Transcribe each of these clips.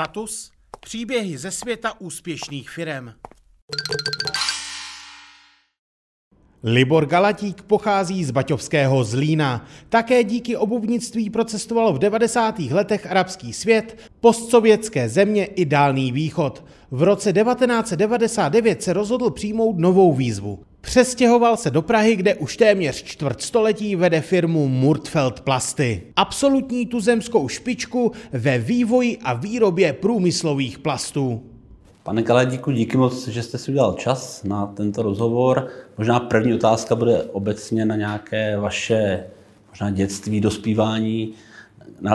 Status Příběhy ze světa úspěšných firem. Libor Galatík pochází z Baťovského Zlína. Také díky obuvnictví procestoval v 90. letech arabský svět, postsovětské země i Dálný východ. V roce 1999 se rozhodl přijmout novou výzvu. Přestěhoval se do Prahy, kde už téměř čtvrt století vede firmu Murtfeld Plasty. Absolutní tuzemskou špičku ve vývoji a výrobě průmyslových plastů. Pane Kaledíku, díky moc, že jste si udělal čas na tento rozhovor. Možná první otázka bude obecně na nějaké vaše možná dětství, dospívání.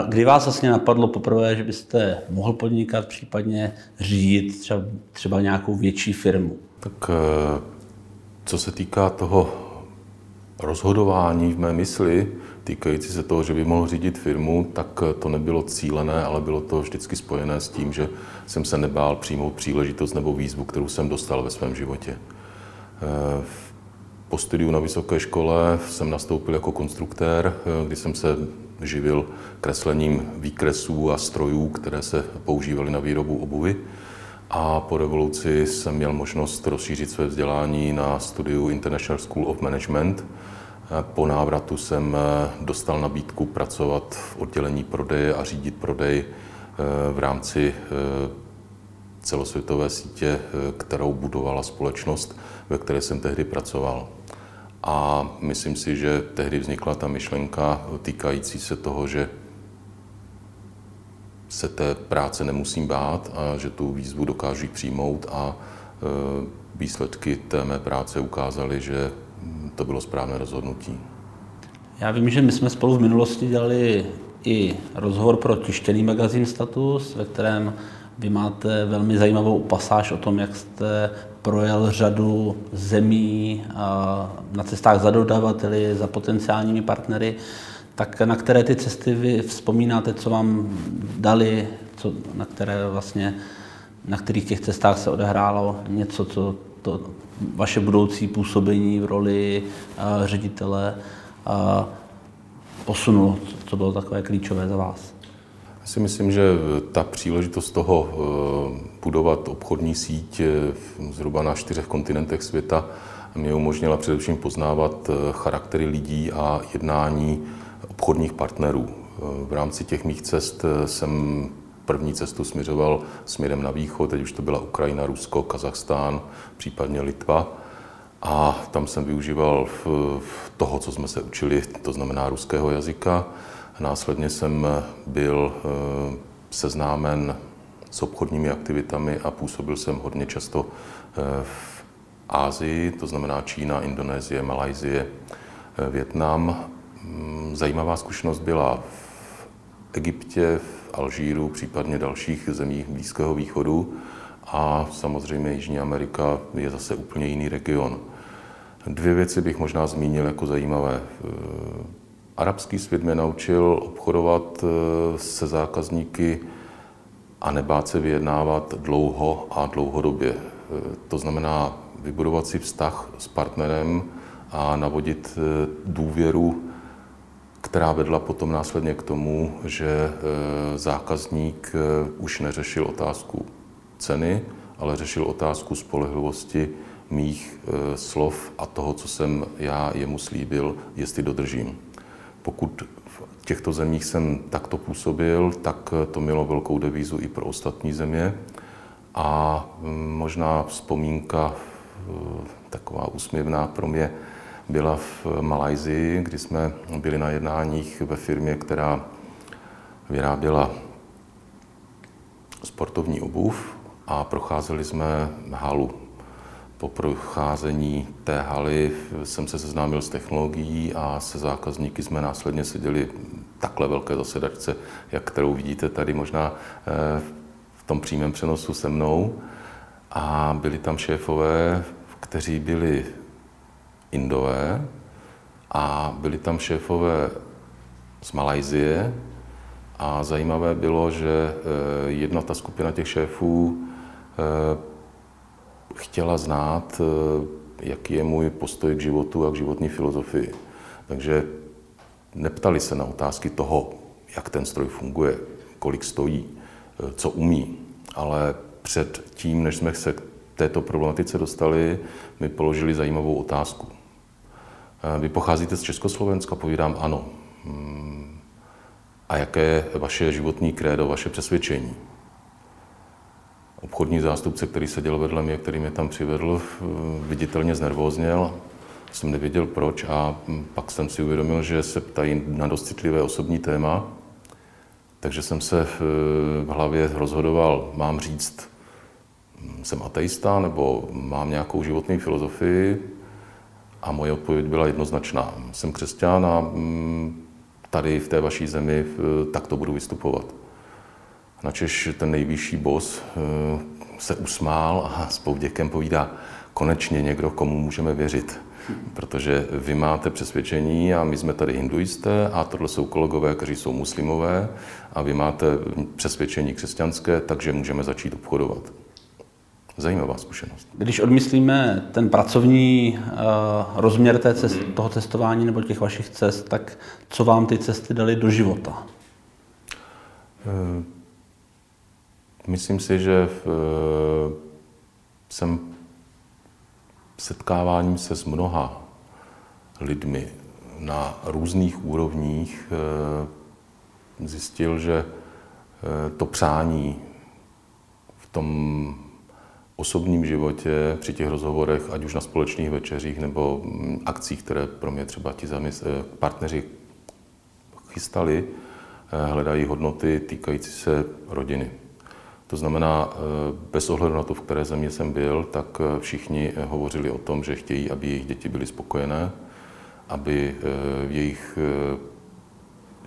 Kdy vás vlastně napadlo poprvé, že byste mohl podnikat, případně řídit třeba, třeba nějakou větší firmu? Tak eh, co se týká toho rozhodování v mé mysli, týkající se toho, že by mohl řídit firmu, tak to nebylo cílené, ale bylo to vždycky spojené s tím, že jsem se nebál přijmout příležitost nebo výzvu, kterou jsem dostal ve svém životě. Eh, po studiu na vysoké škole jsem nastoupil jako konstruktér, eh, kdy jsem se živil kreslením výkresů a strojů, které se používaly na výrobu obuvy. A po revoluci jsem měl možnost rozšířit své vzdělání na studiu International School of Management, po návratu jsem eh, dostal nabídku pracovat v oddělení prodeje a řídit prodej eh, v rámci eh, celosvětové sítě, kterou budovala společnost, ve které jsem tehdy pracoval. A myslím si, že tehdy vznikla ta myšlenka týkající se toho, že se té práce nemusím bát a že tu výzvu dokážu přijmout a výsledky té mé práce ukázaly, že to bylo správné rozhodnutí. Já vím, že my jsme spolu v minulosti dělali i rozhovor pro tištěný magazín Status, ve kterém vy máte velmi zajímavou pasáž o tom, jak jste projel řadu zemí na cestách za dodavateli, za potenciálními partnery. Tak na které ty cesty vy vzpomínáte, co vám dali, co, na které vlastně, na kterých těch cestách se odehrálo něco, co to vaše budoucí působení v roli uh, ředitele uh, posunulo, co bylo takové klíčové za vás? Já si myslím, že ta příležitost toho eh, budovat obchodní síť zhruba na čtyřech kontinentech světa mě umožnila především poznávat charaktery lidí a jednání obchodních partnerů. V rámci těch mých cest jsem první cestu směřoval směrem na východ, teď už to byla Ukrajina, Rusko, Kazachstán, případně Litva. A tam jsem využíval toho, co jsme se učili, to znamená ruského jazyka. Následně jsem byl eh, seznámen s obchodními aktivitami a působil jsem hodně často eh, v Ázii, to znamená Čína, Indonésie, Malajzie, eh, Větnam. Mm, zajímavá zkušenost byla v Egyptě, v Alžíru, případně dalších zemí Blízkého východu. A samozřejmě Jižní Amerika je zase úplně jiný region. Dvě věci bych možná zmínil jako zajímavé. Arabský svět mě naučil obchodovat eh, se zákazníky a nebát se vyjednávat dlouho a dlouhodobě. Eh, to znamená vybudovat si vztah s partnerem a navodit důvěru která vedla potom následně k tomu, že e, zákazník e, už neřešil otázku ceny, ale řešil otázku spolehlivosti mých e, slov a toho, co jsem já jemu slíbil, jestli dodržím. Pokud v těchto zemích jsem takto působil, tak to mělo velkou devízu i pro ostatní země. A možná vzpomínka taková úsměvná pro mě, byla v Malajzii, kdy jsme byli na jednáních ve firmě, která vyráběla sportovní obuv a procházeli jsme halu. Po procházení té haly jsem se seznámil s technologií a se zákazníky jsme následně seděli takhle velké zasedačce, jak kterou vidíte tady možná eh, v tom přímém přenosu se mnou. A byli tam šéfové, kteří byli Indové a byli tam šéfové z Malajzie a zajímavé bylo, že eh, jedna ta skupina těch šéfů eh, chtěla znát, eh, jaký je můj postoj k životu a k životní filozofii. Takže neptali se na otázky toho, jak ten stroj funguje, kolik stojí, co umí. Ale před tím, než jsme se k této problematice dostali, mi položili zajímavou otázku. Vy pocházíte z Československa? Povídám ano. Hmm. A jaké je vaše životní krédo, vaše přesvědčení? Obchodní zástupce, který seděl vedle mě, který mě tam přivedl, viditelně znervózněl. Jsem nevěděl proč a pak jsem si uvědomil, že se ptají na dost citlivé osobní téma. Takže jsem se v hlavě rozhodoval, mám říct, jsem ateista nebo mám nějakou životní filozofii. A moje odpověď byla jednoznačná. Jsem křesťan a tady v té vaší zemi tak to budu vystupovat. Načež ten nejvyšší bos eh, se usmál a s povděkem povídá, konečně někdo, komu můžeme věřit. Protože vy máte přesvědčení a my jsme tady hinduisté a tohle jsou kolegové, kteří jsou muslimové a vy máte přesvědčení křesťanské, takže můžeme začít obchodovat. Zajímavá zkušenost. Když odmyslíme ten pracovní uh, rozměr té cest, toho cestování nebo těch vašich cest, tak co vám ty cesty dali do života? Uh, myslím si, že v, uh, jsem setkáváním se s mnoha lidmi na různých úrovních zjistil, že to přání v tom osobním životě, při těch rozhovorech, ať už na společných večeřích nebo mm, akcích, které pro mě třeba ti zamys- eh, partneři chystali, eh, hledají hodnoty týkající se rodiny. To znamená, eh, bez ohledu na to, v které země jsem byl, tak všichni hovořili o tom, že chtějí, aby jejich děti byly spokojené, aby jejich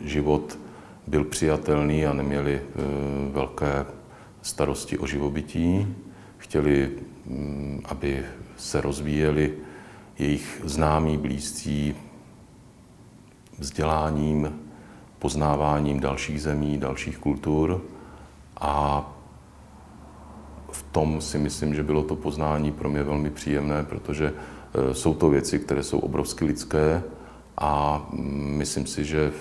život byl přijatelný a neměli velké starosti o živobytí chtěli, mm, aby se rozvíjeli jejich známí, blízcí vzděláním, poznáváním dalších zemí, dalších kultur. A v tom si myslím, že bylo to poznání pro mě velmi příjemné, protože e, jsou to věci, které jsou obrovsky lidské a mm, myslím si, že e,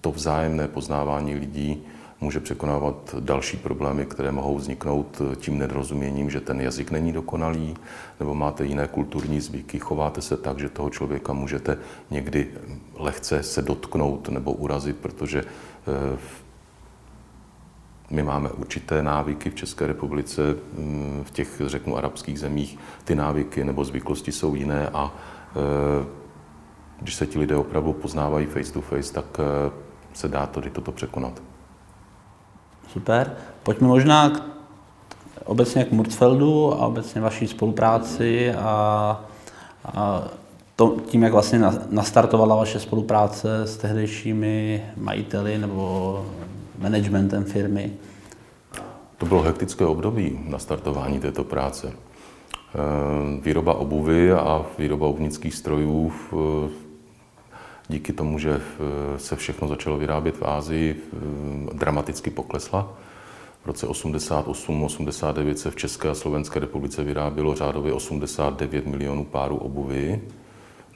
to vzájemné poznávání lidí může překonávat další problémy, které mohou vzniknout tím nedorozuměním, že ten jazyk není dokonalý, nebo máte jiné kulturní zvyky, chováte se tak, že toho člověka můžete někdy lehce se dotknout nebo urazit, protože eh, my máme určité návyky v České republice, mm, v těch, řeknu, arabských zemích ty návyky nebo zvyklosti jsou jiné a eh, když se ti lidé opravdu poznávají face to face, tak eh, se dá tady toto překonat. Super. Pojďme možná k, obecně k Murzfeldu a obecně vaší spolupráci a, a to, tím, jak vlastně nastartovala vaše spolupráce s tehdejšími majiteli nebo managementem firmy. To bylo hektické období nastartování této práce. Eh, výroba obuvy a výroba obuvnických strojů díky tomu, že eh, se všechno začalo vyrábět v Ázii, eh, dramaticky poklesla. V roce 88-89 se v České a Slovenské republice vyrábělo řádově 89 milionů párů obuvy.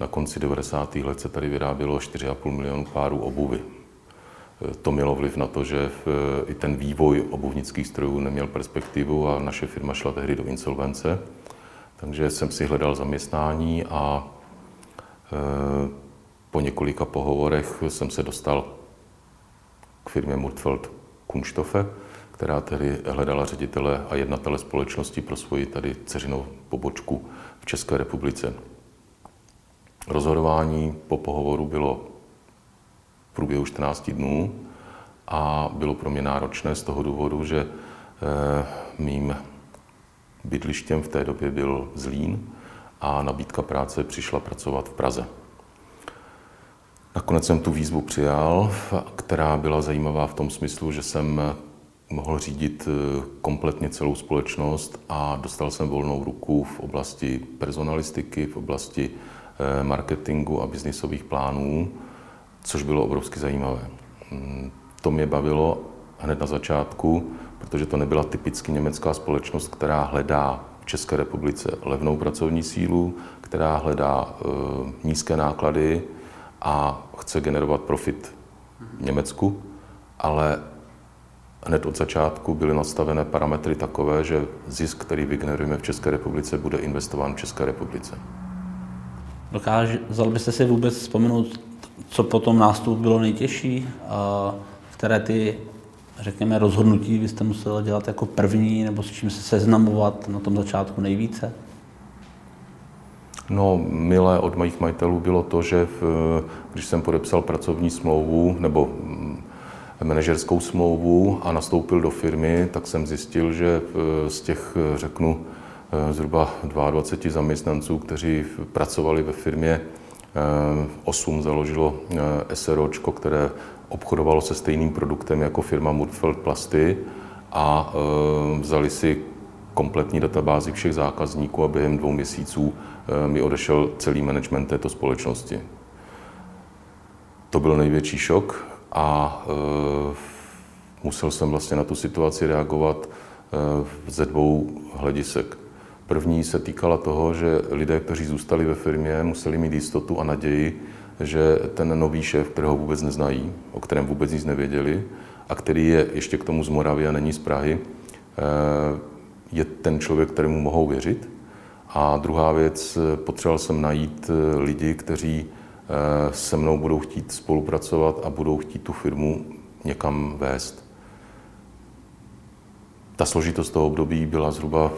Na konci 90. let se tady vyrábělo 4,5 milionů párů obuvy. Eh, to mělo vliv na to, že i ten vývoj obuvnických strojů neměl perspektivu a naše firma šla tehdy do insolvence. Takže jsem si hledal zaměstnání a po několika pohovorech jsem se dostal k firmě Murtfeld Kunstoffe, která tedy hledala ředitele a jednatele společnosti pro svoji tady ceřinou pobočku v České republice. Rozhodování po pohovoru bylo v průběhu 14 dnů a bylo pro mě náročné z toho důvodu, že eh, mým bydlištěm v té době byl Zlín a nabídka práce přišla pracovat v Praze. Nakonec jsem tu výzvu přijal, která byla zajímavá v tom smyslu, že jsem mohl řídit eh, kompletně celou společnost a dostal jsem volnou ruku v oblasti personalistiky, v oblasti eh, marketingu a biznisových plánů, což bylo obrovsky zajímavé. Mm, to mě bavilo hned na začátku, protože to nebyla typicky německá společnost, která hledá v České republice levnou pracovní sílu, která hledá eh, nízké náklady, a chce generovat profit v Německu, ale hned od začátku byly nastavené parametry takové, že zisk, který vygenerujeme v České republice, bude investován v České republice. Dokázal byste si vůbec vzpomenout, co po tom nástupu bylo nejtěžší, které ty, řekněme, rozhodnutí vy jste musel dělat jako první, nebo s čím se seznamovat na tom začátku nejvíce? No, milé od mých majitelů bylo to, že v, když jsem podepsal pracovní smlouvu nebo mm, manažerskou smlouvu a nastoupil do firmy, tak jsem zjistil, že z těch, řeknu, zhruba 22 zaměstnanců, kteří pracovali ve firmě, 8 založilo SROčko, které obchodovalo se stejným produktem jako firma Murfeld Plasty a vzali si kompletní databázi všech zákazníků a během dvou měsíců Eh, mi odešel celý management této společnosti. To byl největší šok a eh, musel jsem vlastně na tu situaci reagovat eh, ze dvou hledisek. První se týkala toho, že lidé, kteří zůstali ve firmě, museli mít jistotu a naději, že ten nový šéf, kterého vůbec neznají, o kterém vůbec nic nevěděli a který je ještě k tomu z Moravy a není z Prahy, je ten člověk, kterému mohou věřit a druhá věc, potřeboval jsem najít eh, lidi, kteří eh, se mnou budou chtít spolupracovat a budou chtít tu firmu někam vést. Ta složitost toho období byla zhruba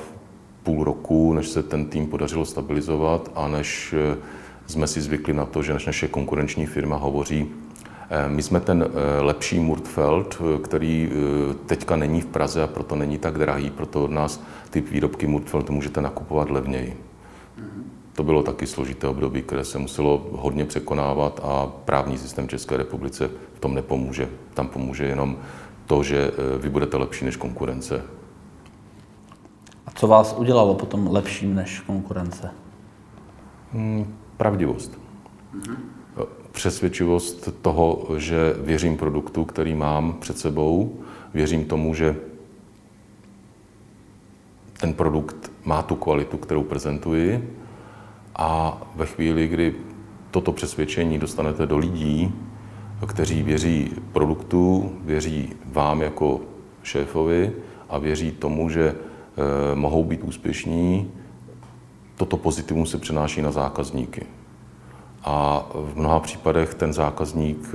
půl roku, než se ten tým podařilo stabilizovat a než eh, jsme si zvykli na to, že než naše konkurenční firma hovoří my jsme ten eh, lepší Murtfeld, eh, který teďka není v Praze a proto není tak drahý, proto od nás ty výrobky Murtfeld můžete nakupovat levněji. To bylo taky složité období, které se muselo hodně překonávat a právní systém České republice v tom nepomůže. Tam pomůže jenom to, že vy budete lepší než konkurence. A co vás udělalo potom lepším než konkurence? Hmm, pravdivost. Mm-hmm přesvědčivost toho, že věřím produktu, který mám před sebou, věřím tomu, že ten produkt má tu kvalitu, kterou prezentuji a ve chvíli, kdy toto přesvědčení dostanete do lidí, kteří věří produktu, věří vám jako šéfovi a věří tomu, že e, mohou být úspěšní, toto pozitivum se přenáší na zákazníky. A v mnoha případech ten zákazník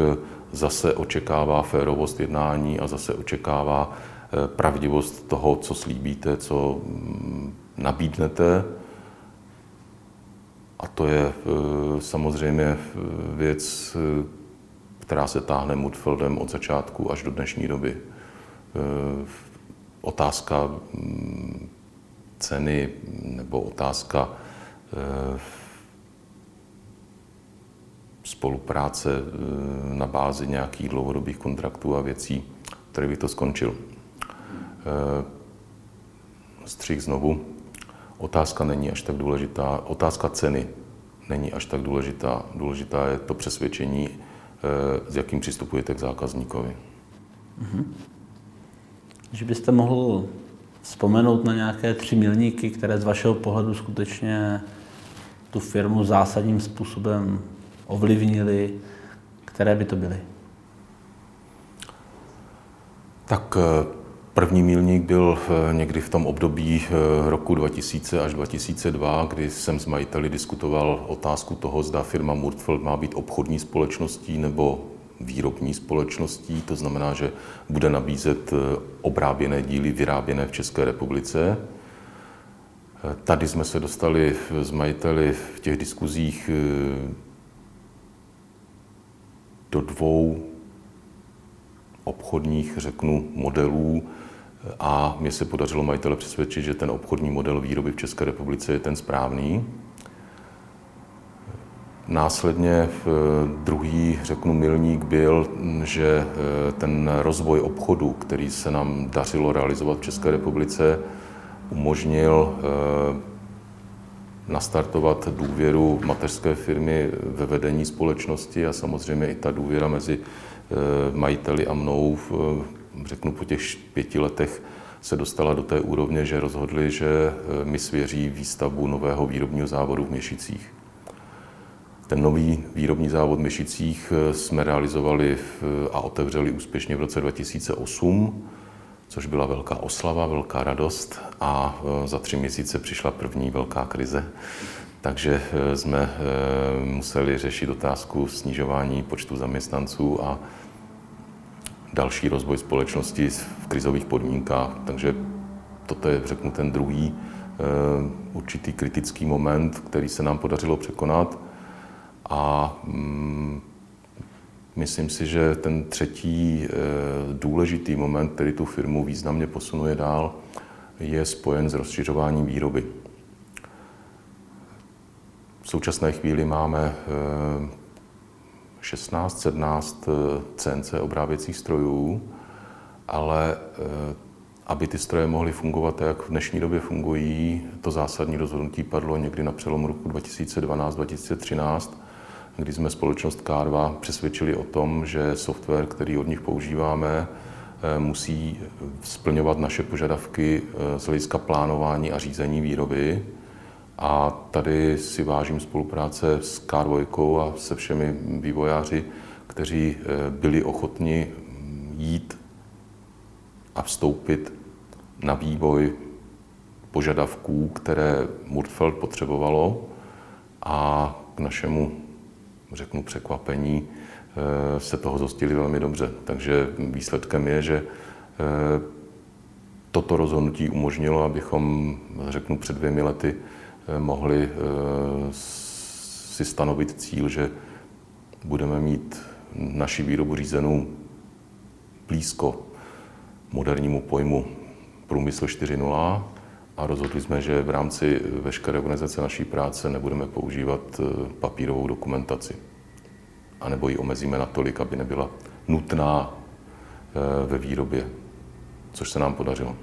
zase očekává férovost jednání a zase očekává eh, pravdivost toho, co slíbíte, co mm, nabídnete. A to je eh, samozřejmě eh, věc, která se táhne Mudfeldem od začátku až do dnešní doby. Otázka mm, ceny nebo otázka spolupráce eh, na bázi nějakých dlouhodobých kontraktů a věcí, které by to skončil. Eh, střih znovu. Otázka není až tak důležitá. Otázka ceny není až tak důležitá. Důležitá je to přesvědčení, eh, s jakým přistupujete k zákazníkovi. Mm-hmm. Že byste mohl vzpomenout na nějaké tři milníky, které z vašeho pohledu skutečně tu firmu zásadním způsobem ovlivnili, které by to byly? Tak eh, první milník byl eh, někdy v tom období eh, roku 2000 až 2002, kdy jsem s majiteli diskutoval otázku toho, zda firma Murtfeld má být obchodní společností nebo výrobní společností, to znamená, že bude nabízet obráběné díly vyráběné v České republice. Tady jsme se dostali s majiteli v těch diskuzích do dvou obchodních, řeknu, modelů a mě se podařilo majitele přesvědčit, že ten obchodní model výroby v České republice je ten správný. Následně v druhý, řeknu, milník byl, že eh, ten rozvoj obchodu, který se nám dařilo realizovat v České republice, umožnil eh, nastartovat důvěru mateřské firmy ve vedení společnosti a samozřejmě i ta důvěra mezi eh, majiteli a mnou, řeknu po těch pěti letech, se dostala do té úrovně, že rozhodli, že eh, mi svěří výstavbu nového výrobního závodu v Měšicích. Ten nový výrobní závod v Myšicích jsme realizovali a otevřeli úspěšně v roce 2008, což byla velká oslava, velká radost a za tři měsíce přišla první velká krize. Takže jsme museli řešit otázku snižování počtu zaměstnanců a další rozvoj společnosti v krizových podmínkách. Takže toto je, řeknu, ten druhý určitý kritický moment, který se nám podařilo překonat. A mm, myslím si, že ten třetí eh, důležitý moment, který tu firmu významně posunuje dál, je spojen s rozšiřováním výroby. V současné chvíli máme 16-17 eh, CNC obráběcích strojů, ale eh, aby ty stroje mohly fungovat tak, jak v dnešní době fungují, to zásadní rozhodnutí padlo někdy na přelomu roku 2012-2013, kdy jsme společnost K2 přesvědčili o tom, že software, který od nich používáme, eh, musí splňovat naše požadavky z hlediska plánování a řízení výroby. A tady si vážím spolupráce s K2 a se všemi vývojáři, kteří eh, byli ochotni jít a vstoupit na vývoj požadavků, které Murtfeld potřebovalo. A k našemu, řeknu, překvapení eh, se toho zostili velmi dobře. Takže výsledkem je, že eh, toto rozhodnutí umožnilo, abychom, řeknu, před dvěmi lety Eh, mohli si stanovit cíl, že budeme mít naši výrobu řízenou blízko modernímu pojmu průmysl 4.0 a rozhodli jsme, že v rámci veškeré organizace naší práce nebudeme používat eh, papírovou dokumentaci. A nebo ji omezíme natolik, aby nebyla nutná ve výrobě, což se nám podařilo.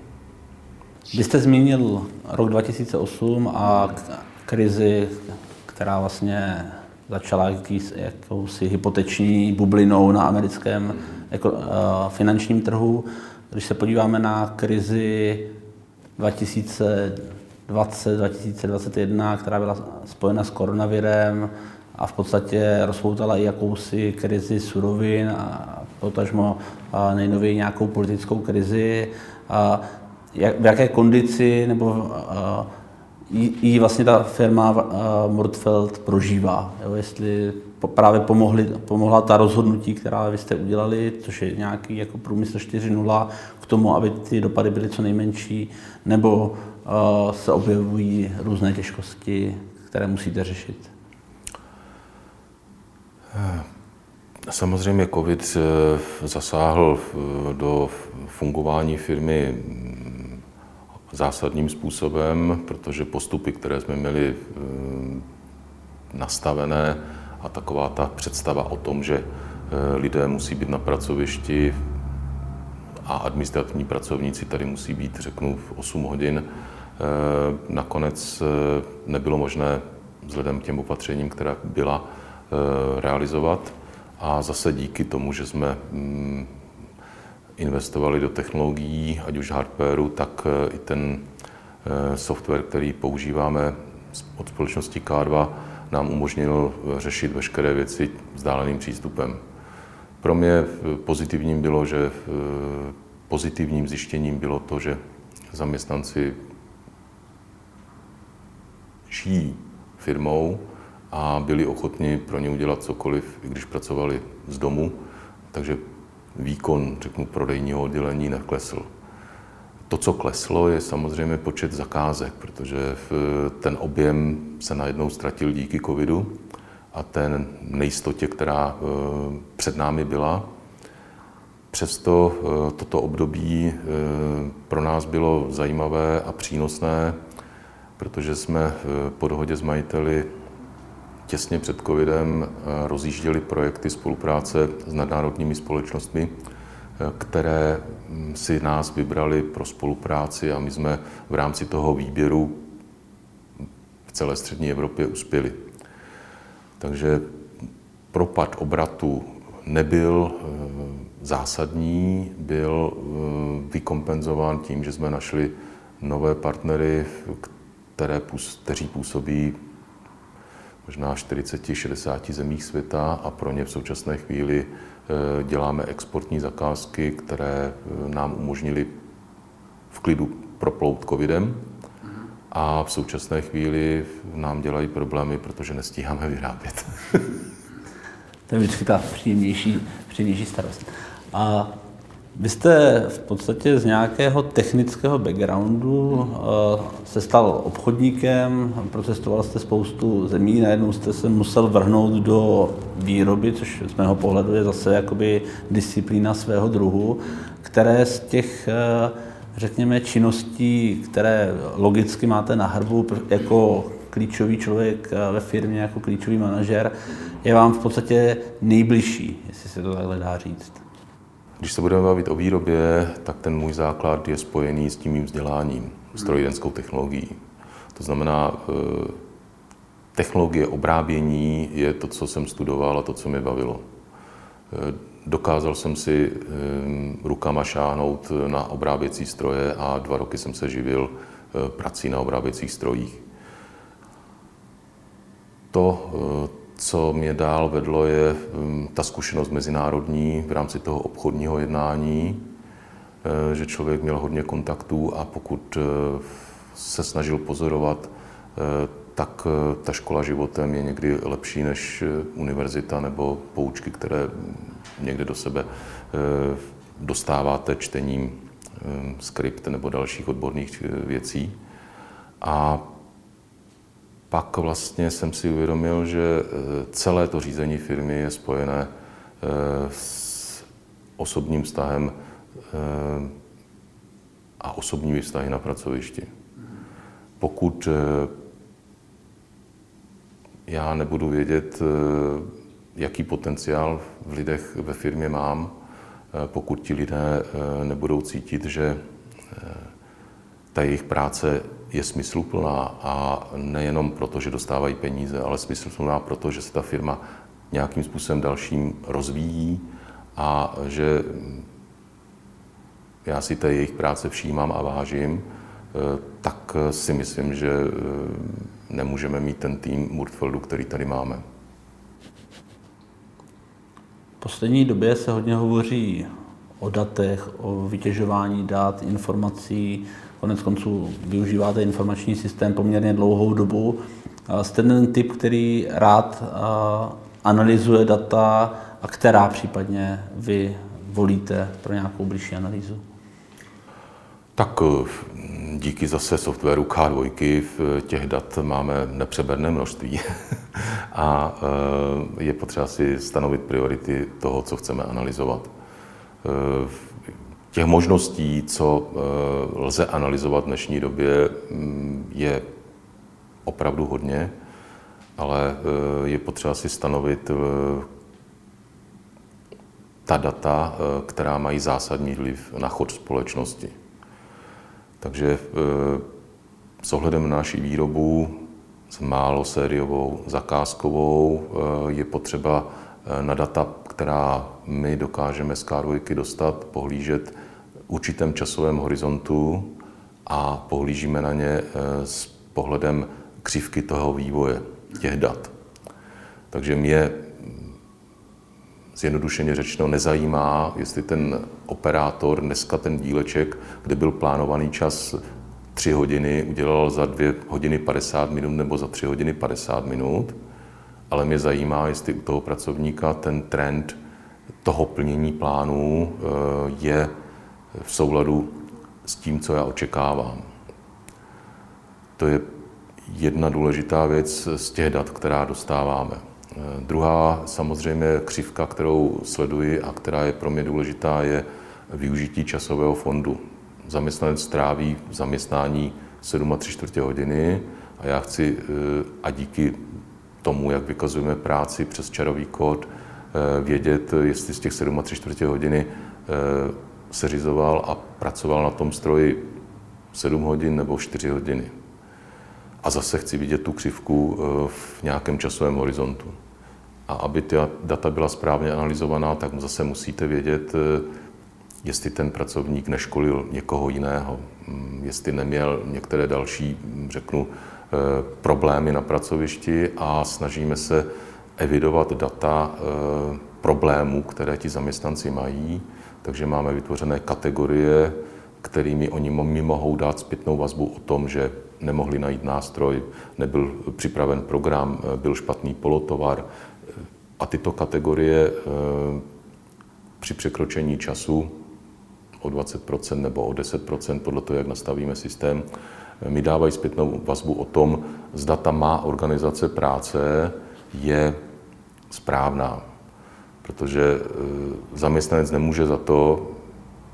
Vy jste zmínil rok 2008 a krizi, která vlastně začala jakýs, jakousi hypoteční bublinou na americkém jako, uh, finančním trhu. Když se podíváme na krizi 2020-2021, která byla spojena s koronavirem a v podstatě rozpoutala i jakousi krizi surovin a potažmo nejnověji nějakou politickou krizi. A jak, v jaké kondici nebo jí vlastně ta firma Murtfeld prožívá. Jo? Jestli právě pomohly, pomohla ta rozhodnutí, která vy jste udělali, což je nějaký jako průmysl 4.0, k tomu, aby ty dopady byly co nejmenší, nebo uh, se objevují různé těžkosti, které musíte řešit? Samozřejmě COVID zasáhl do fungování firmy zásadním způsobem, protože postupy, které jsme měli eh, nastavené a taková ta představa o tom, že eh, lidé musí být na pracovišti a administrativní pracovníci tady musí být, řeknu, v 8 hodin, eh, nakonec nebylo možné vzhledem k těm opatřením, která byla, realizovat. A zase díky tomu, že jsme mm, investovali do technologií, ať už hardwareu, tak eh, i ten eh, software, který používáme od společnosti K2, nám umožnil eh, řešit veškeré věci vzdáleným přístupem. Pro mě pozitivním bylo, že pozitivním zjištěním bylo to, že zaměstnanci žijí firmou a byli ochotni pro ně udělat cokoliv, i když pracovali z domu. Takže výkon, řeknu, prodejního oddělení neklesl. To, co kleslo, je samozřejmě počet zakázek, protože ten objem se najednou ztratil díky covidu a ten nejistotě, která e, před námi byla. Přesto e, toto období pro nás bylo zajímavé a přínosné, protože jsme po dohodě s majiteli těsně před covidem eh, rozjížděli projekty spolupráce s nadnárodními společnostmi, eh, které hm, si nás vybrali pro spolupráci a my jsme v rámci toho výběru v celé střední Evropě uspěli. Takže propad obratu nebyl eh, zásadní, byl vykompenzován tím, že jsme našli nové partnery, které, kteří působí možná 40-60 zemích světa a pro ně v současné chvíli děláme exportní zakázky, které nám umožnily v klidu proplout covidem a v současné chvíli nám dělají problémy, protože nestíháme vyrábět. to je vždycky ta příjemnější, příjemnější starost. A vy jste v podstatě z nějakého technického backgroundu eh, se stal obchodníkem, procestoval jste spoustu zemí, najednou jste se musel vrhnout do výroby, což z mého pohledu je zase jakoby disciplína svého druhu, které z těch eh, řekněme, činností, které logicky máte na hrbu jako klíčový člověk eh, ve firmě, jako klíčový manažer, je vám v podstatě nejbližší, jestli se to takhle dá říct. Když se budeme bavit o výrobě, tak ten můj základ je spojený s tím mým vzděláním, strojidenskou technologií. To znamená, eh, technologie obrábění je to, co jsem studoval a to, co mě bavilo. Eh, dokázal jsem si rukama šáhnout na obráběcí stroje a dva roky jsem se živil prací na obráběcích strojích. To, co mě dál vedlo, je mm, ta zkušenost mezinárodní v rámci toho obchodního jednání, eh, že člověk měl hodně kontaktů a pokud eh, se snažil pozorovat, eh, tak ta škola životem je někdy lepší než univerzita nebo poučky, které někde do sebe dostáváte čtením skript nebo dalších odborných věcí. A pak vlastně jsem si uvědomil, že eh, celé to řízení firmy je spojené eh, s osobním vztahem eh, a osobními vztahy na pracovišti. Pokud já nebudu vědět, jaký potenciál v lidech ve firmě mám, pokud ti lidé nebudou cítit, že ta jejich práce je smysluplná a nejenom proto, že dostávají peníze, ale smysluplná proto, že se ta firma nějakým způsobem dalším rozvíjí a že já si té jejich práce všímám a vážím, eh, tak si myslím, že eh, nemůžeme mít ten tým Murtfeldu, který tady máme. V poslední době se hodně hovoří o datech, o vytěžování dat, informací, Konec konců využíváte informační systém poměrně dlouhou dobu. Jste ten typ, který rád analyzuje data a která případně vy volíte pro nějakou blížší analýzu? Tak e, díky zase softwaru K2 v těch dat máme nepřeberné množství a e, je potřeba si stanovit priority toho, co chceme analyzovat. Těch možností, co eh, lze analyzovat v dnešní době, mm, je opravdu hodně, ale eh, je potřeba si stanovit eh, ta data, která mají zásadní vliv na chod společnosti. Takže s ohledem na naši výrobu, s málo sériovou zakázkovou, je potřeba na data, která my dokážeme z k dostat, pohlížet určitém časovém horizontu a pohlížíme na ně eh, s pohledem křivky toho vývoje těch dat. Takže mě zjednodušeně řečeno nezajímá, jestli ten operátor dneska ten díleček, kde byl plánovaný čas 3 hodiny, udělal za 2 hodiny 50 minut nebo za 3 hodiny 50 minut, ale mě zajímá, jestli u toho pracovníka ten trend toho plnění plánů eh, je v souladu s tím, co já očekávám. To je jedna důležitá věc z těch dat, která dostáváme. Druhá samozřejmě křivka, kterou sleduji a která je pro mě důležitá, je využití časového fondu. Zaměstnanec stráví v zaměstnání 7 a 3 čtvrtě hodiny a já chci eh, a díky tomu, jak vykazujeme práci přes čarový kód, eh, vědět, jestli z těch 7 a 3 čtvrtě hodiny eh, seřizoval a pracoval na tom stroji 7 hodin nebo 4 hodiny. A zase chci vidět tu křivku eh, v nějakém časovém horizontu. A aby ta data byla správně analyzovaná, tak zase musíte vědět, eh, jestli ten pracovník neškolil někoho jiného, mm, jestli neměl některé další, mm, řeknu, eh, problémy na pracovišti a snažíme se evidovat data problémů, které ti zaměstnanci mají. Takže máme vytvořené kategorie, kterými oni mi mohou dát zpětnou vazbu o tom, že nemohli najít nástroj, nebyl připraven program, eh, byl špatný polotovar. A tyto kategorie při překročení času o 20% nebo o 10%, podle toho, jak nastavíme systém, mi dávají zpětnou vazbu o tom, zda ta má organizace práce je správná. Protože e, zaměstnanec nemůže za to,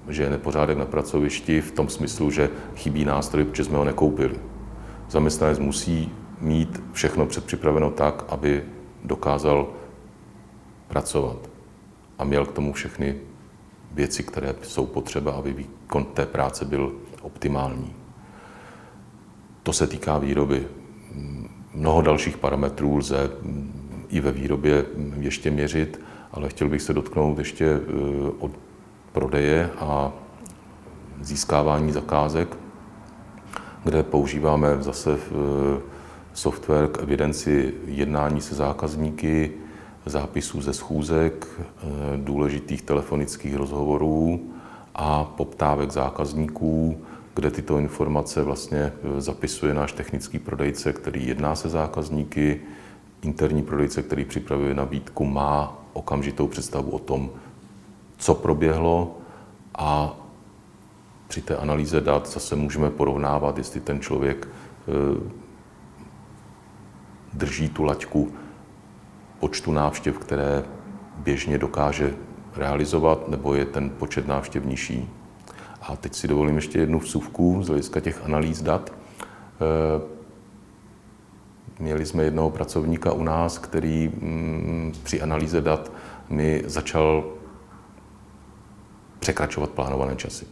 že je nepořádek na pracovišti v tom smyslu, že chybí nástroj, protože jsme ho nekoupili. Zaměstnanec musí mít všechno předpřipraveno tak, aby dokázal pracovat a měl k tomu všechny věci, které jsou potřeba, aby výkon té práce byl optimální. To se týká výroby. Mnoho dalších parametrů lze i ve výrobě ještě měřit, ale chtěl bych se dotknout ještě eh, od prodeje a získávání zakázek, kde používáme zase eh, software k evidenci jednání se zákazníky, zápisů ze schůzek, eh, důležitých telefonických rozhovorů a poptávek zákazníků, kde tyto informace vlastně zapisuje náš technický prodejce, který jedná se zákazníky. Interní prodejce, který připravuje nabídku, má okamžitou představu o tom, co proběhlo a při té analýze dat zase můžeme porovnávat, jestli ten člověk eh, drží tu laťku počtu návštěv, které běžně dokáže realizovat, nebo je ten počet návštěv nižší. A teď si dovolím ještě jednu vsuvku z hlediska těch analýz dat. Měli jsme jednoho pracovníka u nás, který mm, při analýze dat mi začal překračovat plánované časy.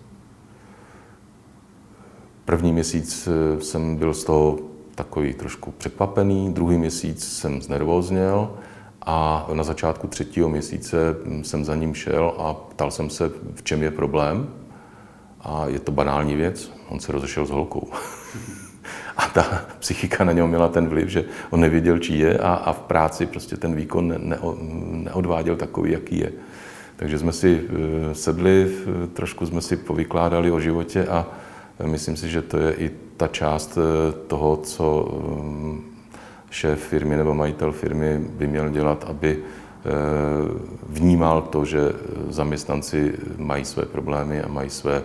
První měsíc eh, jsem byl z toho takový trošku překvapený, druhý měsíc jsem znervózněl a na začátku třetího měsíce jsem za ním šel a ptal jsem se, v čem je problém. A je to banální věc, on se rozešel s holkou. a ta psychika na něho měla ten vliv, že on nevěděl, čí je a, a v práci prostě ten výkon ne, ne, neodváděl takový, jaký je. Takže jsme si eh, sedli, trošku jsme si povykládali o životě a myslím si, že to je i ta část eh, toho, co šéf firmy nebo majitel firmy by měl dělat, aby eh, vnímal to, že zaměstnanci mají své problémy a mají své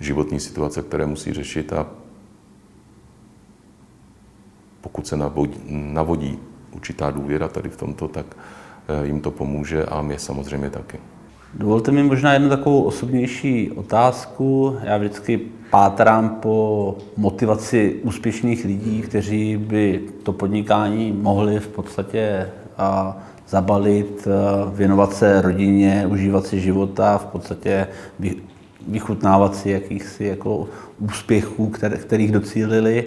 životní situace, které musí řešit a pokud se navodí, navodí určitá důvěra tady v tomto, tak eh, jim to pomůže a mě samozřejmě taky. Dovolte mi možná jednu takovou osobnější otázku. Já vždycky pátrám po motivaci úspěšných lidí, kteří by to podnikání mohli v podstatě zabalit, věnovat se rodině, užívat si života, v podstatě vychutnávat si jakýchsi jako úspěchů, kterých docílili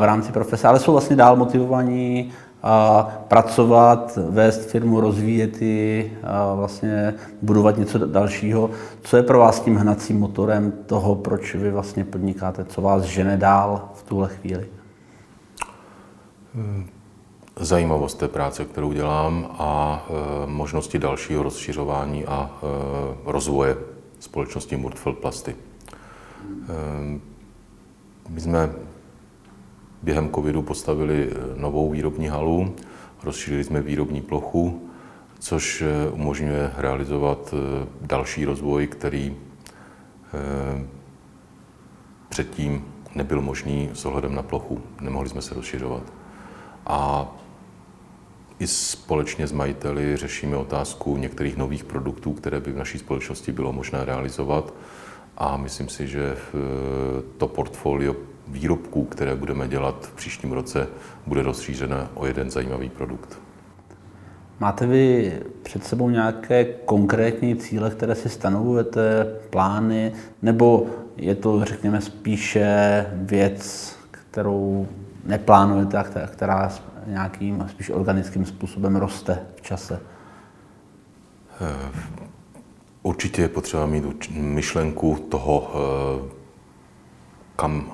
v rámci profese, ale jsou vlastně dál motivovaní a pracovat, vést firmu, rozvíjet ji, a vlastně budovat něco dalšího. Co je pro vás tím hnacím motorem toho, proč vy vlastně podnikáte? Co vás žene dál v tuhle chvíli? Zajímavost té práce, kterou dělám a e, možnosti dalšího rozšiřování a e, rozvoje společnosti Murtfeld Plasty. E, my jsme během covidu postavili eh, novou výrobní halu, rozšířili jsme výrobní plochu, což eh, umožňuje realizovat eh, další rozvoj, který předtím nebyl možný s ohledem na plochu. Nemohli jsme se rozšiřovat. A i společně s majiteli řešíme otázku některých nových produktů, které by v naší společnosti bylo možné realizovat. A myslím si, že to portfolio výrobků, které budeme dělat v příštím roce, bude rozšířené o jeden zajímavý produkt. Máte vy před sebou nějaké konkrétní cíle, které si stanovujete, plány, nebo je to, řekněme, spíše věc, kterou neplánujete a která nějakým spíš organickým způsobem roste v čase? Určitě je potřeba mít myšlenku toho, eh, kam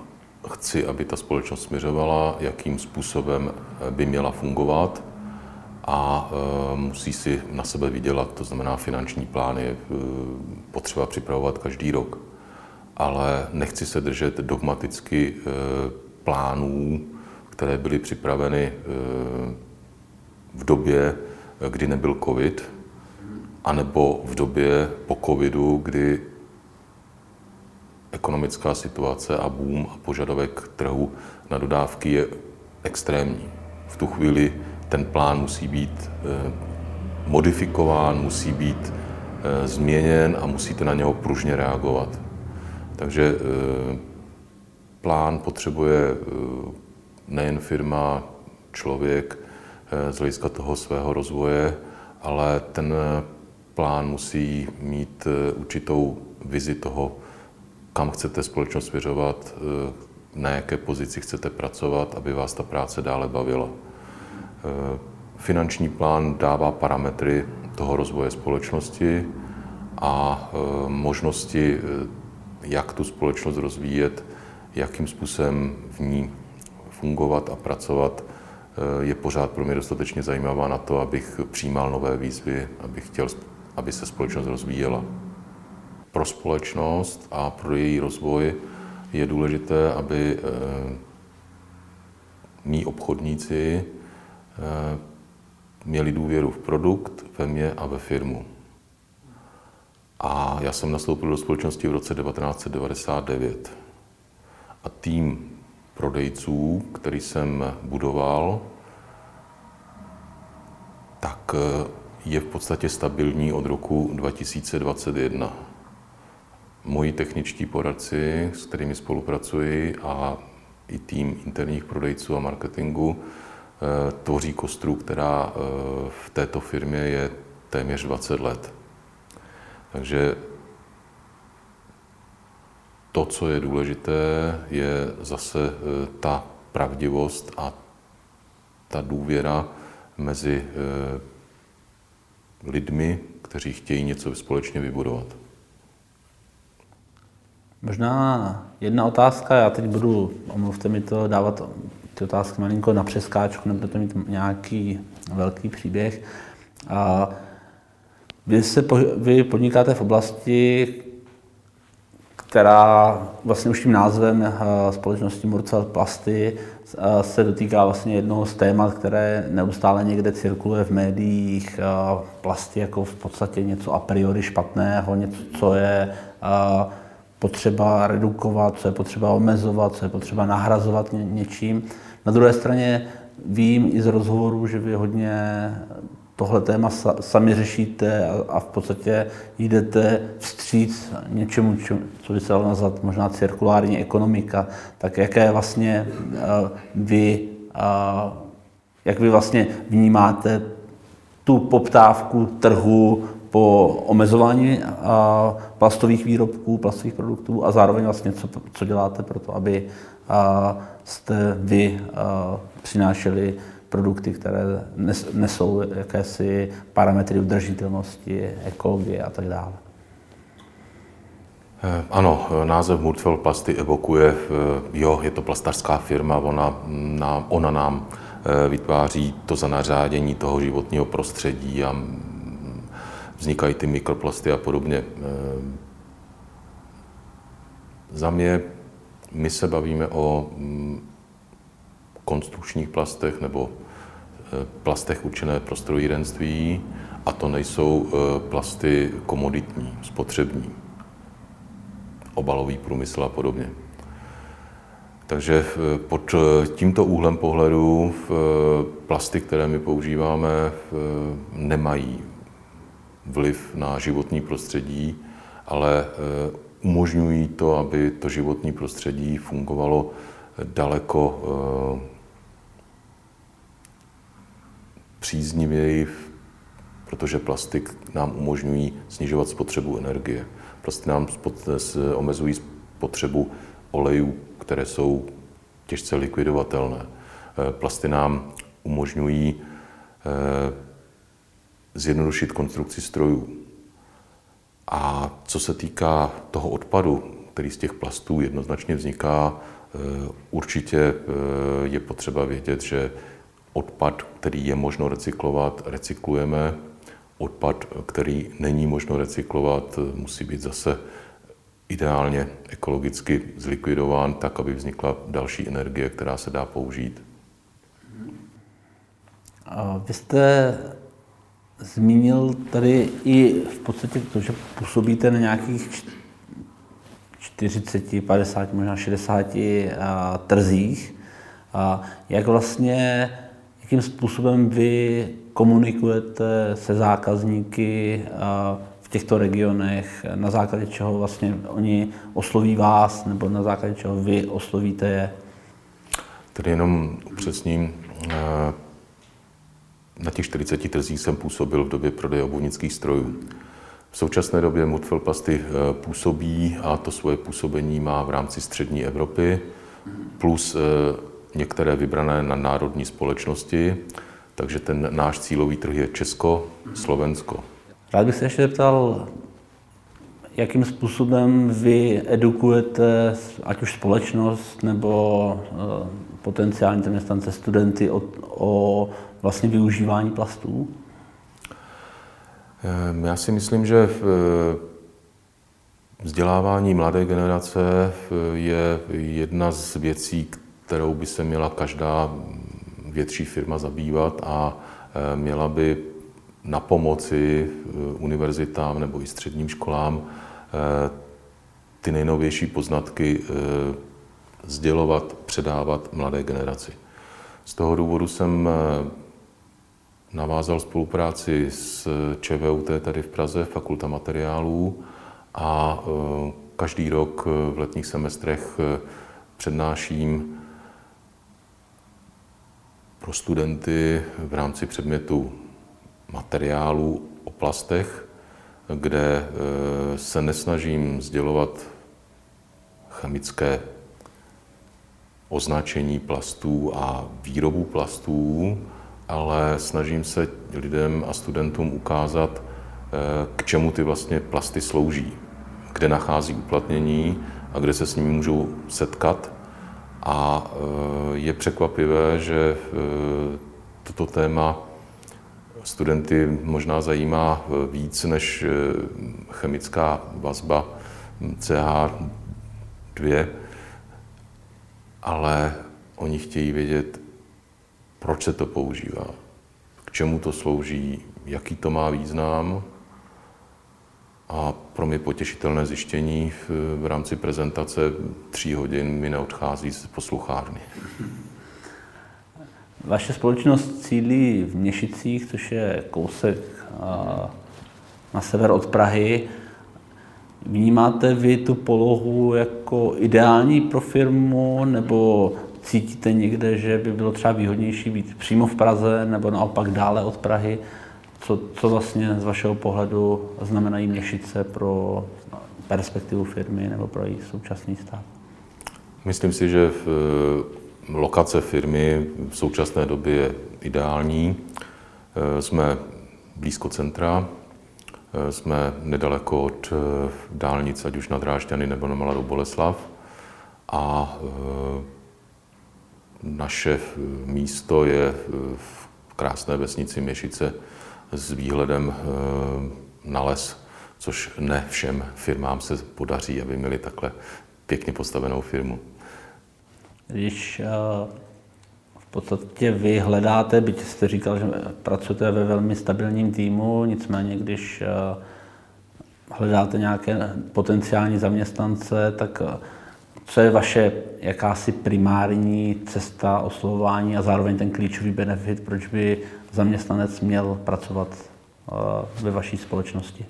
chci, aby ta společnost směřovala, jakým způsobem by měla fungovat a musí si na sebe vydělat, to znamená finanční plány potřeba připravovat každý rok. Ale nechci se držet dogmaticky plánů, které byly připraveny v době, kdy nebyl covid, anebo v době po covidu, kdy ekonomická situace a boom a požadavek trhu na dodávky je extrémní. V tu chvíli ten plán musí být eh, modifikován, musí být eh, změněn a musíte na něho pružně reagovat. Takže eh, plán potřebuje nejen firma, člověk z hlediska toho svého rozvoje, ale ten plán musí mít určitou vizi toho, kam chcete společnost svěřovat, eh, na jaké pozici chcete pracovat, aby vás ta práce dále bavila. Eh, finanční plán dává parametry toho rozvoje společnosti a možnosti, jak tu společnost rozvíjet, jakým způsobem v ní fungovat a pracovat, je pořád pro mě dostatečně zajímavá na to, abych přijímal nové výzvy, abych chtěl aby se společnost rozvíjela. Pro společnost a pro její rozvoj je důležité, aby eh, mý obchodníci eh, měli důvěru v produkt, ve mě a ve firmu. A já jsem nastoupil do společnosti v roce 1999. A tým prodejců, který jsem budoval, tak eh, je v podstatě stabilní od roku 2021. Moji techničtí poradci, s kterými spolupracuji, a i tým interních prodejců a marketingu eh, tvoří kostru, která eh, v této firmě je téměř 20 let. Takže to, co je důležité, je zase eh, ta pravdivost a ta důvěra mezi lidmi, kteří chtějí něco společně vybudovat. Možná jedna otázka, já teď budu, omluvte mi to, dávat ty otázky malinko na přeskáčku, nebudete mít nějaký velký příběh. A vy, se, vy podnikáte v oblasti, která vlastně už tím názvem eh, společnosti Murcel Plasty eh, se dotýká vlastně jednoho z témat, které neustále někde cirkuluje v médiích. Eh, plasty jako v podstatě něco a priori špatného, něco, co je potřeba redukovat, co je potřeba omezovat, co je potřeba nahrazovat ně, něčím. Na druhé straně vím i z rozhovoru, že vy hodně tohle téma sami řešíte a, a v podstatě jdete vstříc něčemu, co by se dalo nazvat možná cirkulární ekonomika, tak jaké vlastně uh, vy, uh, jak vy vlastně vnímáte tu poptávku trhu po omezování uh, plastových výrobků, plastových produktů a zároveň vlastně co, co děláte pro to, aby uh, jste vy uh, přinášeli produkty, které nesou jakési parametry udržitelnosti, ekologie a tak dále. Eh, ano, název Murtfel Plasty evokuje, eh, jo, je to plastařská firma, ona, nám, ona nám eh, vytváří to zanařádění toho životního prostředí a vznikají ty mikroplasty a podobně. Za mě my se bavíme o mm, konstrukčních plastech nebo eh, plastech určené pro strojírenství a to nejsou eh, plasty komoditní, spotřební, obalový průmysl a podobně. Takže eh, pod tímto úhlem pohledu plasty, které my používáme, nemají vliv na životní prostředí, ale umožňují to, aby to životní prostředí fungovalo daleko příznivěji, protože plastik nám umožňují snižovat spotřebu energie. Plasty nám omezují spotřebu olejů, které jsou těžce likvidovatelné. Eh, plasty nám umožňují eh, zjednodušit konstrukci strojů. A co se týká toho odpadu, který z těch plastů jednoznačně vzniká, určitě je potřeba vědět, že odpad, který je možno recyklovat, recyklujeme. Odpad, který není možno recyklovat, musí být zase ideálně ekologicky zlikvidován tak, aby vznikla další energie, která se dá použít. Vy jste zmínil tady i v podstatě to, že působíte na nějakých 40, 50, možná 60 trzích. A jak vlastně, jakým způsobem vy komunikujete se zákazníky v těchto regionech, na základě čeho vlastně oni osloví vás, nebo na základě čeho vy oslovíte je? Tady jenom upřesním, eh, na těch 40 trzích jsem působil v době prodeje obuvnických strojů. V současné době Mutfel Plasty eh, působí a to svoje působení má v rámci střední Evropy, plus eh, některé vybrané na národní společnosti, takže ten náš cílový trh je Česko, Slovensko. Rád bych se ještě zeptal, jakým způsobem vy edukujete ať už společnost nebo eh, potenciální zaměstnance, studenty o, o vlastně využívání plastů? Ehm, já si myslím, že eh, vzdělávání mladé generace eh, je jedna z věcí, kterou by se měla každá větší firma zabývat a eh, měla by na pomoci univerzitám nebo i středním školám ty nejnovější poznatky sdělovat, předávat mladé generaci. Z toho důvodu jsem navázal spolupráci s ČVUT tady v Praze, Fakulta materiálů. A e, každý rok v letních semestrech e, přednáším pro studenty v rámci předmětu materiálů o plastech, kde e, se nesnažím sdělovat chemické označení plastů a výrobu plastů, ale snažím se lidem a studentům ukázat, eh, k čemu ty vlastně plasty slouží, kde nachází uplatnění a kde se s nimi můžou setkat. A eh, je překvapivé, že eh, toto téma studenty možná zajímá víc než chemická vazba CH2, ale oni chtějí vědět, proč se to používá, k čemu to slouží, jaký to má význam. A pro mě potěšitelné zjištění v, v rámci prezentace tří hodin mi neodchází z posluchárny. Vaše společnost sídlí v Měšicích, což je kousek na sever od Prahy. Vnímáte vy tu polohu jako ideální pro firmu, nebo cítíte někde, že by bylo třeba výhodnější být přímo v Praze nebo naopak dále od Prahy? Co, co vlastně z vašeho pohledu znamenají Měšice pro perspektivu firmy nebo pro její současný stav? Myslím si, že v eh, lokace firmy v současné době je ideální. Eh, jsme blízko centra, eh, jsme nedaleko od dálnice, ať už na Drážďany nebo na Mladou Boleslav. A naše místo je v krásné vesnici Měšice s výhledem eh, na les, což ne všem firmám se podaří, aby měli takhle pěkně postavenou firmu. Když eh, v podstatě vy hledáte, byť jste říkal, že pracujete ve velmi stabilním týmu, nicméně když eh, hledáte nějaké potenciální zaměstnance, tak co je vaše jakási primární cesta oslovování a zároveň ten klíčový benefit, proč by zaměstnanec měl pracovat eh, ve vaší společnosti?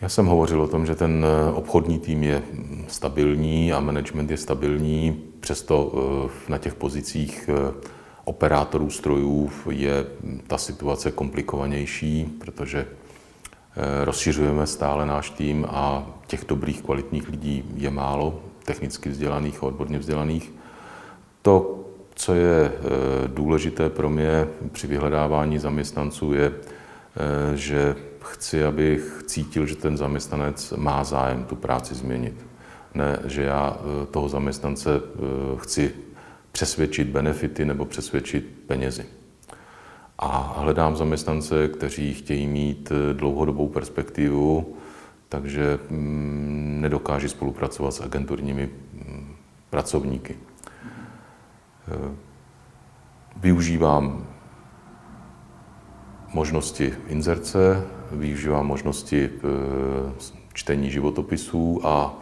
Já jsem hovořil o tom, že ten eh, obchodní tým je stabilní a management je stabilní, přesto eh, na těch pozicích operátorů strojů je ta situace komplikovanější, protože rozšiřujeme stále náš tým a těch dobrých, kvalitních lidí je málo technicky vzdělaných a odborně vzdělaných. To, co je eh, důležité pro mě při vyhledávání zaměstnanců, je, eh, že chci, abych cítil, že ten zaměstnanec má zájem tu práci změnit. Ne, že já toho zaměstnance chci přesvědčit benefity nebo přesvědčit penězi. A hledám zaměstnance, kteří chtějí mít dlouhodobou perspektivu, takže mm, nedokáží spolupracovat s agenturními mm, pracovníky. Eh, využívám možnosti inzerce, využívám možnosti eh, čtení životopisů a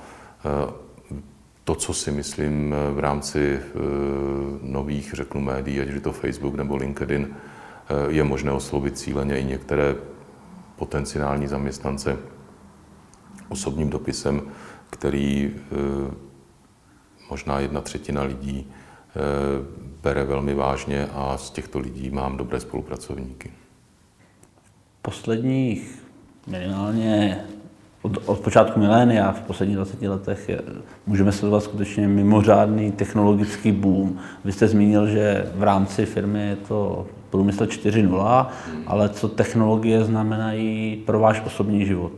eh, to, co si myslím v rámci nových, řeknu, médií, ať je to Facebook nebo LinkedIn, je možné oslovit cíleně i některé potenciální zaměstnance osobním dopisem, který eh, možná jedna třetina lidí eh, bere velmi vážně a z těchto lidí mám dobré spolupracovníky. Posledních minimálně od, od počátku milénia v posledních 20 letech je, můžeme sledovat skutečně mimořádný technologický boom. Vy jste zmínil, že v rámci firmy je to průmysl 4.0, ale co technologie znamenají pro váš osobní život?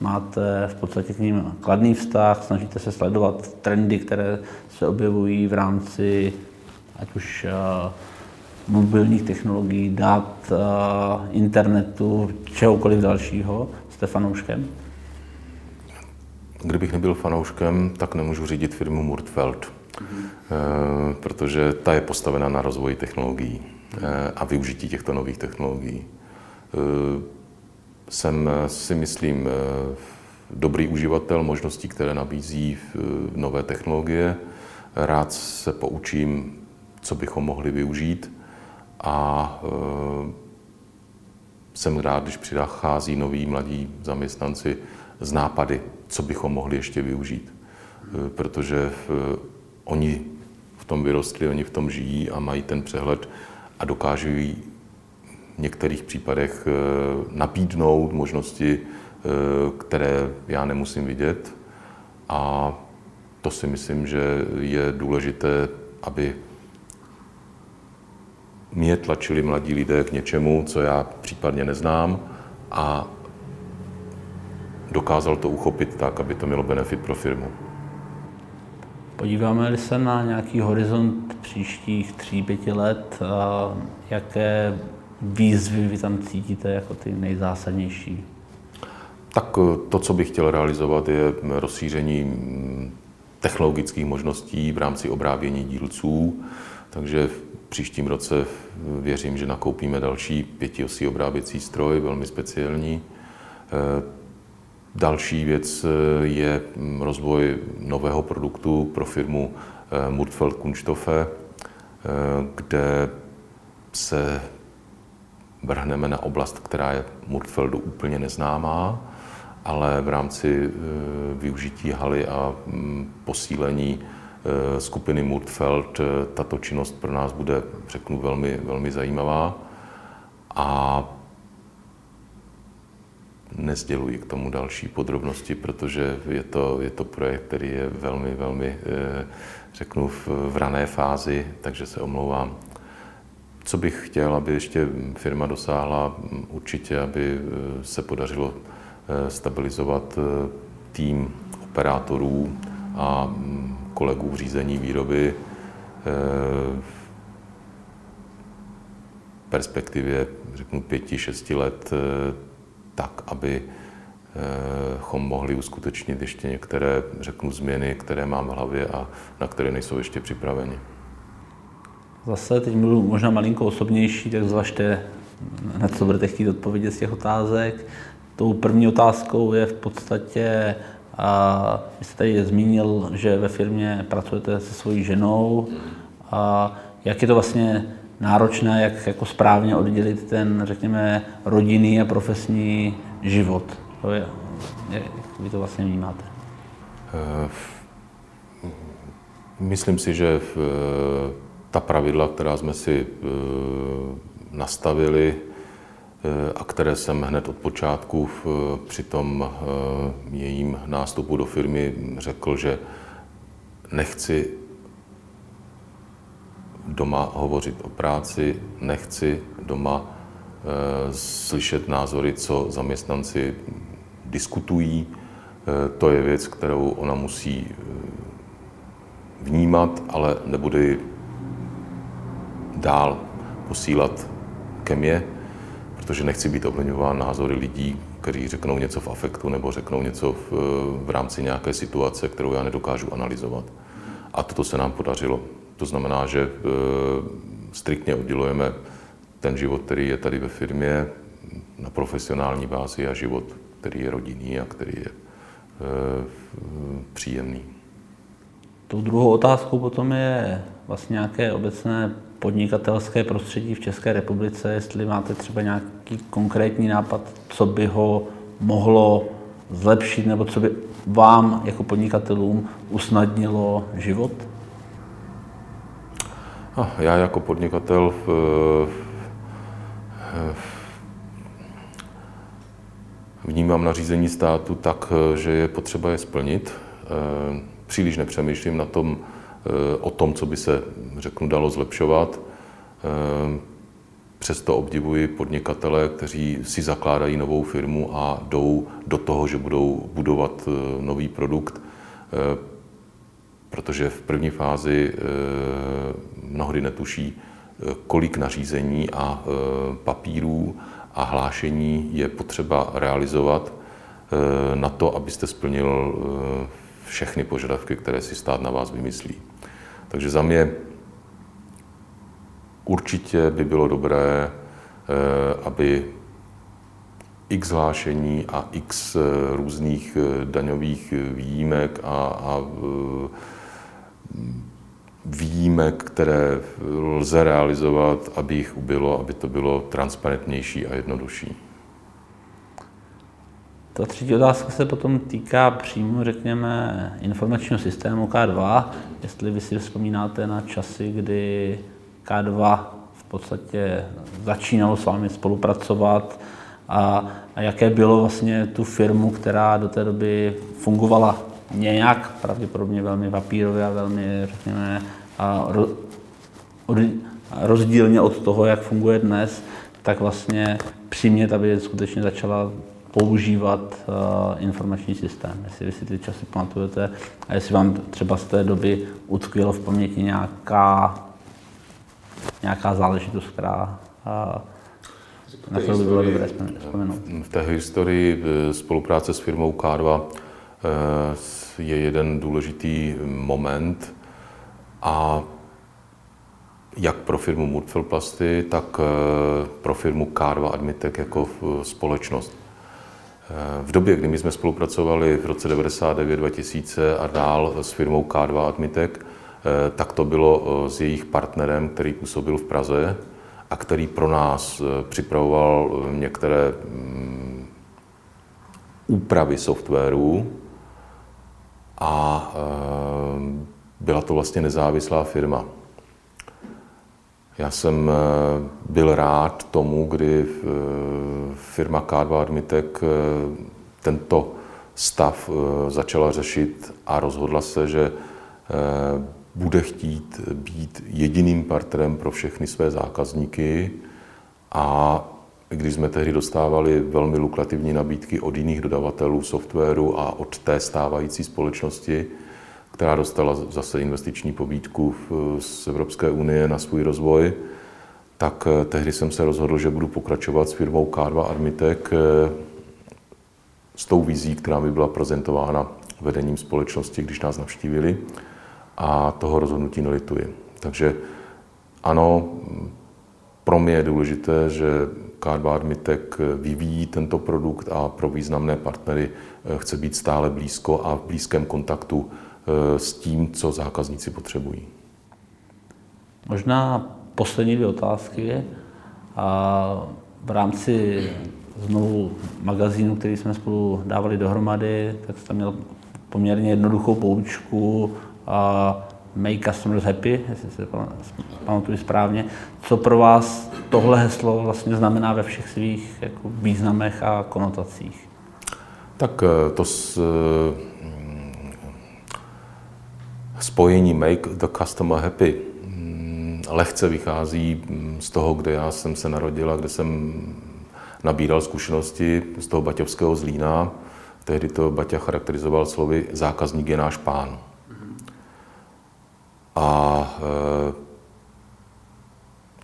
Máte v podstatě k ním kladný vztah, snažíte se sledovat trendy, které se objevují v rámci ať už mobilních technologií, dat, internetu, čehokoliv dalšího. Jste fanouškem? Kdybych nebyl fanouškem, tak nemůžu řídit firmu Murtfeld, mm-hmm. protože ta je postavena na rozvoji technologií a využití těchto nových technologií. Jsem eh, si myslím eh, dobrý uživatel možností, které nabízí eh, nové technologie. Rád se poučím, co bychom mohli využít a jsem rád, když přichází noví mladí zaměstnanci z nápady, co bychom mohli ještě využít. Protože oni v tom vyrostli, oni v tom žijí a mají ten přehled a dokážou v některých případech eh, nabídnout možnosti, eh, které já nemusím vidět. A to si myslím, že je důležité, aby mě tlačili mladí lidé k něčemu, co já případně neznám a dokázal to uchopit tak, aby to mělo benefit pro firmu. Podíváme-li se na nějaký horizont příštích tří, pěti let, jaké výzvy vy tam cítíte jako ty nejzásadnější? Tak eh, to, co bych chtěl realizovat, je rozšíření mm, technologických možností v rámci obrábění dílců. Takže v příštím roce věřím, že nakoupíme další pětiosý obráběcí stroj, velmi speciální. Eh, další věc eh, je mm, rozvoj nového produktu pro firmu Murtfeld Kunststoffe, kde se vrhneme na oblast, která je Murtfeldu úplně neznámá, ale v rámci e, využití haly a mm, posílení e, skupiny Murtfeld e, tato činnost pro nás bude, řeknu, velmi, velmi zajímavá. A nezděluji k tomu další podrobnosti, protože je to, je to projekt, který je velmi, velmi, řeknu, v, v rané fázi, takže se omlouvám. Co bych chtěl, aby ještě firma dosáhla, určitě, aby eh, se podařilo eh, stabilizovat eh, tým operátorů a mm, kolegů v řízení výroby v perspektivě, řeknu, pěti, šesti let, tak, aby chom mohli uskutečnit ještě některé, řeknu, změny, které mám v hlavě a na které nejsou ještě připraveni. Zase teď budu možná malinko osobnější, tak zvažte, na co budete chtít odpovědět z těch otázek. Tou první otázkou je v podstatě, a vy jste tady zmínil, že ve firmě pracujete se svojí ženou. A jak je to vlastně náročné, jak jako správně oddělit ten, řekněme, rodinný a profesní život? To je, jak vy to vlastně vnímáte? Myslím si, že v ta pravidla, která jsme si eh, nastavili eh, a které jsem hned od počátku při tom eh, jejím nástupu do firmy řekl, že nechci doma hovořit o práci, nechci doma slyšet názory, co zaměstnanci diskutují. To je věc, kterou ona musí vnímat, ale nebude dál posílat ke mně, protože nechci být ovlivňován názory lidí, kteří řeknou něco v afektu nebo řeknou něco v, v rámci nějaké situace, kterou já nedokážu analyzovat. A toto se nám podařilo. To znamená, že e, striktně oddělujeme ten život, který je tady ve firmě na profesionální bázi a život, který je rodinný a který je e, příjemný. Tou druhou otázkou potom je vlastně nějaké obecné podnikatelské prostředí v České republice, jestli máte třeba nějaký konkrétní nápad, co by ho mohlo zlepšit, nebo co by vám jako podnikatelům usnadnilo život? A já jako podnikatel v, vnímám nařízení státu tak, že je potřeba je splnit. Příliš nepřemýšlím na tom, o tom, co by se, řeknu, dalo zlepšovat. Přesto obdivuji podnikatele, kteří si zakládají novou firmu a jdou do toho, že budou budovat nový produkt, protože v první fázi mnohdy netuší, kolik nařízení a papírů a hlášení je potřeba realizovat na to, abyste splnil všechny požadavky, které si stát na vás vymyslí. Takže za mě určitě by bylo dobré, aby x hlášení a x různých daňových výjimek a, a výjimek, které lze realizovat, aby jich ubylo, aby to bylo transparentnější a jednodušší. Ta třetí otázka se potom týká přímo, řekněme, informačního systému K2. Jestli vy si vzpomínáte na časy, kdy K2 v podstatě začínalo s vámi spolupracovat a, a jaké bylo vlastně tu firmu, která do té doby fungovala nějak, pravděpodobně velmi papírově a velmi, řekněme, a ro, od, rozdílně od toho, jak funguje dnes, tak vlastně přimět, aby skutečně začala používat uh, informační systém. Jestli vy si ty časy pamatujete a jestli vám třeba z té doby utkvělo v paměti nějaká, nějaká záležitost, která uh, na kterou by bylo dobré vzpomenout. V té historii eh, spolupráce s firmou K2 je jeden důležitý moment a jak pro firmu Murtfel Plasty, tak pro firmu K2 Admitec jako společnost. V době, kdy my jsme spolupracovali v roce 99-2000 a dál s firmou K2 Admitec, eh, tak to bylo eh, s jejich partnerem, který působil v Praze a který pro nás eh, připravoval některé mm, úpravy softwaru a byla to vlastně nezávislá firma. Já jsem eh, byl rád tomu, kdy eh, firma K2 Admitec eh, tento stav začala řešit a rozhodla se, že bude chtít být jediným partnerem pro všechny své zákazníky. A když jsme tehdy dostávali velmi lukrativní nabídky od jiných dodavatelů softwaru a od té stávající společnosti, která dostala zase investiční pobídku z Evropské unie na svůj rozvoj, tak eh, tehdy jsem se rozhodl, že budu pokračovat s firmou K2 Armitec eh, s tou vizí, která mi byla prezentována vedením společnosti, když nás navštívili a toho rozhodnutí nelituji. Takže ano, pro mě je důležité, že K2 Armitec vyvíjí tento produkt a pro významné partnery eh, chce být stále blízko a v blízkém kontaktu Eh, s tím, co zákazníci potřebují. Možná poslední dvě otázky. A v rámci znovu magazínu, který jsme spolu dávali dohromady, tak jste měl poměrně jednoduchou poučku a Make Customers Happy, jestli se pamatuju správně. Co pro vás tohle heslo vlastně znamená ve všech svých jako významech a konotacích? Tak eh, to s, spojení make the customer happy mm, lehce vychází mm, z toho, kde já jsem se narodil a kde jsem nabíral zkušenosti z toho baťovského zlína. Tehdy to Baťa charakterizoval slovy zákazník je náš pán. A e,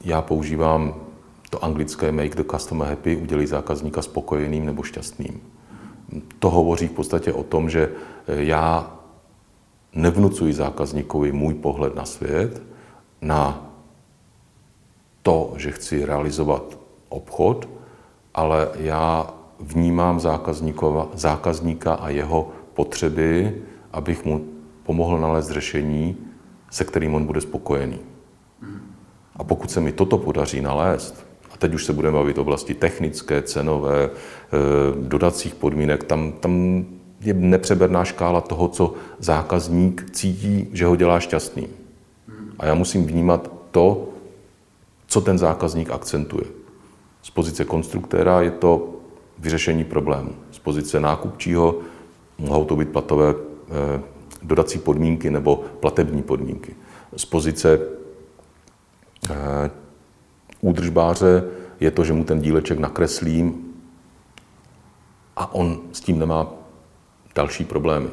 já používám to anglické make the customer happy, udělej zákazníka spokojeným nebo šťastným. To hovoří v podstatě o tom, že já nevnucuji zákazníkovi můj pohled na svět, na to, že chci realizovat obchod, ale já vnímám zákazníka a jeho potřeby, abych mu pomohl nalézt řešení, se kterým on bude spokojený. A pokud se mi toto podaří nalézt, a teď už se budeme bavit o oblasti technické, cenové, eh, dodacích podmínek, tam, tam je nepřeberná škála toho, co zákazník cítí, že ho dělá šťastný. A já musím vnímat to, co ten zákazník akcentuje. Z pozice konstruktéra je to vyřešení problému. Z pozice nákupčího mohou to být platové eh, dodací podmínky nebo platební podmínky. Z pozice eh, údržbáře je to, že mu ten díleček nakreslím a on s tím nemá další problémy.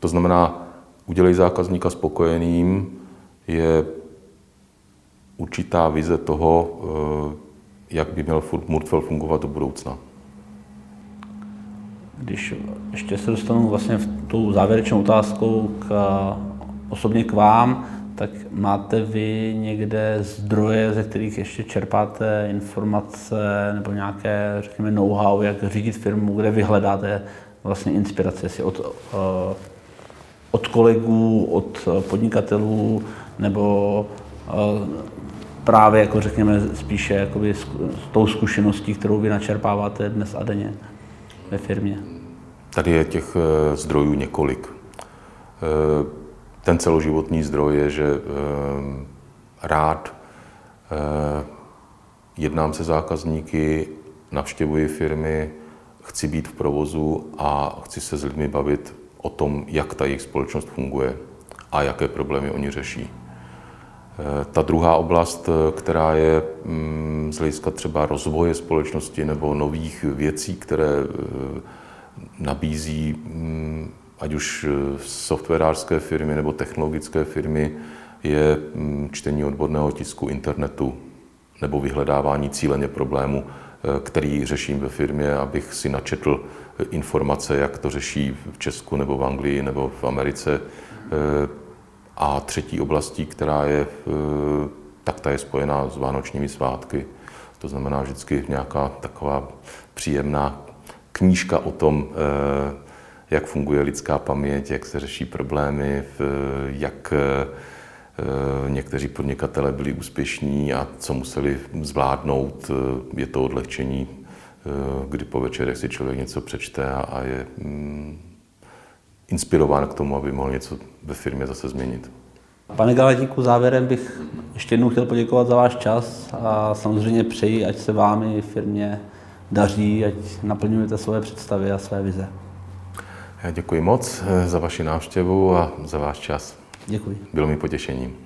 To znamená, udělej zákazníka spokojeným je určitá vize toho, eh, jak by měl Murtfel fungovat do budoucna. Když ještě se dostanu vlastně v tou závěrečnou otázkou k, osobně k vám, tak máte vy někde zdroje, ze kterých ještě čerpáte informace nebo nějaké, řekněme, know-how, jak řídit firmu, kde vy hledáte vlastně inspirace, si od, uh, od kolegů, od podnikatelů, nebo uh, právě, jako řekněme, spíše jakoby s, tou zkušeností, kterou vy načerpáváte dnes a denně ve firmě? Tady je těch eh, zdrojů několik. Ten celoživotní zdroj je, že rád jednám se zákazníky, navštěvuji firmy, chci být v provozu a chci se s lidmi bavit o tom, jak ta jejich společnost funguje a jaké problémy oni řeší. Eh, ta druhá oblast, eh, která je mm, z hlediska třeba rozvoje společnosti nebo nových věcí, které eh, nabízí mm, ať už softwarářské firmy nebo technologické firmy, je mm, čtení odborného tisku internetu nebo vyhledávání cíleně problému který řeším ve firmě, abych si načetl informace, jak to řeší v Česku nebo v Anglii nebo v Americe. A třetí oblastí, která je, tak ta je spojená s vánočními svátky. To znamená vždycky nějaká taková příjemná knížka o tom, jak funguje lidská paměť, jak se řeší problémy, jak Eh, někteří podnikatele byli úspěšní a co museli zvládnout, eh, je to odlehčení, eh, kdy po večerech si člověk něco přečte a je mm, inspirován k tomu, aby mohl něco ve firmě zase změnit. Pane Galatíku, závěrem bych ještě jednou chtěl poděkovat za váš čas a samozřejmě přeji, ať se vámi firmě daří, ať naplňujete svoje představy a své vize. Já děkuji moc za vaši návštěvu a za váš čas. Děkuji. Bylo mi potěšením.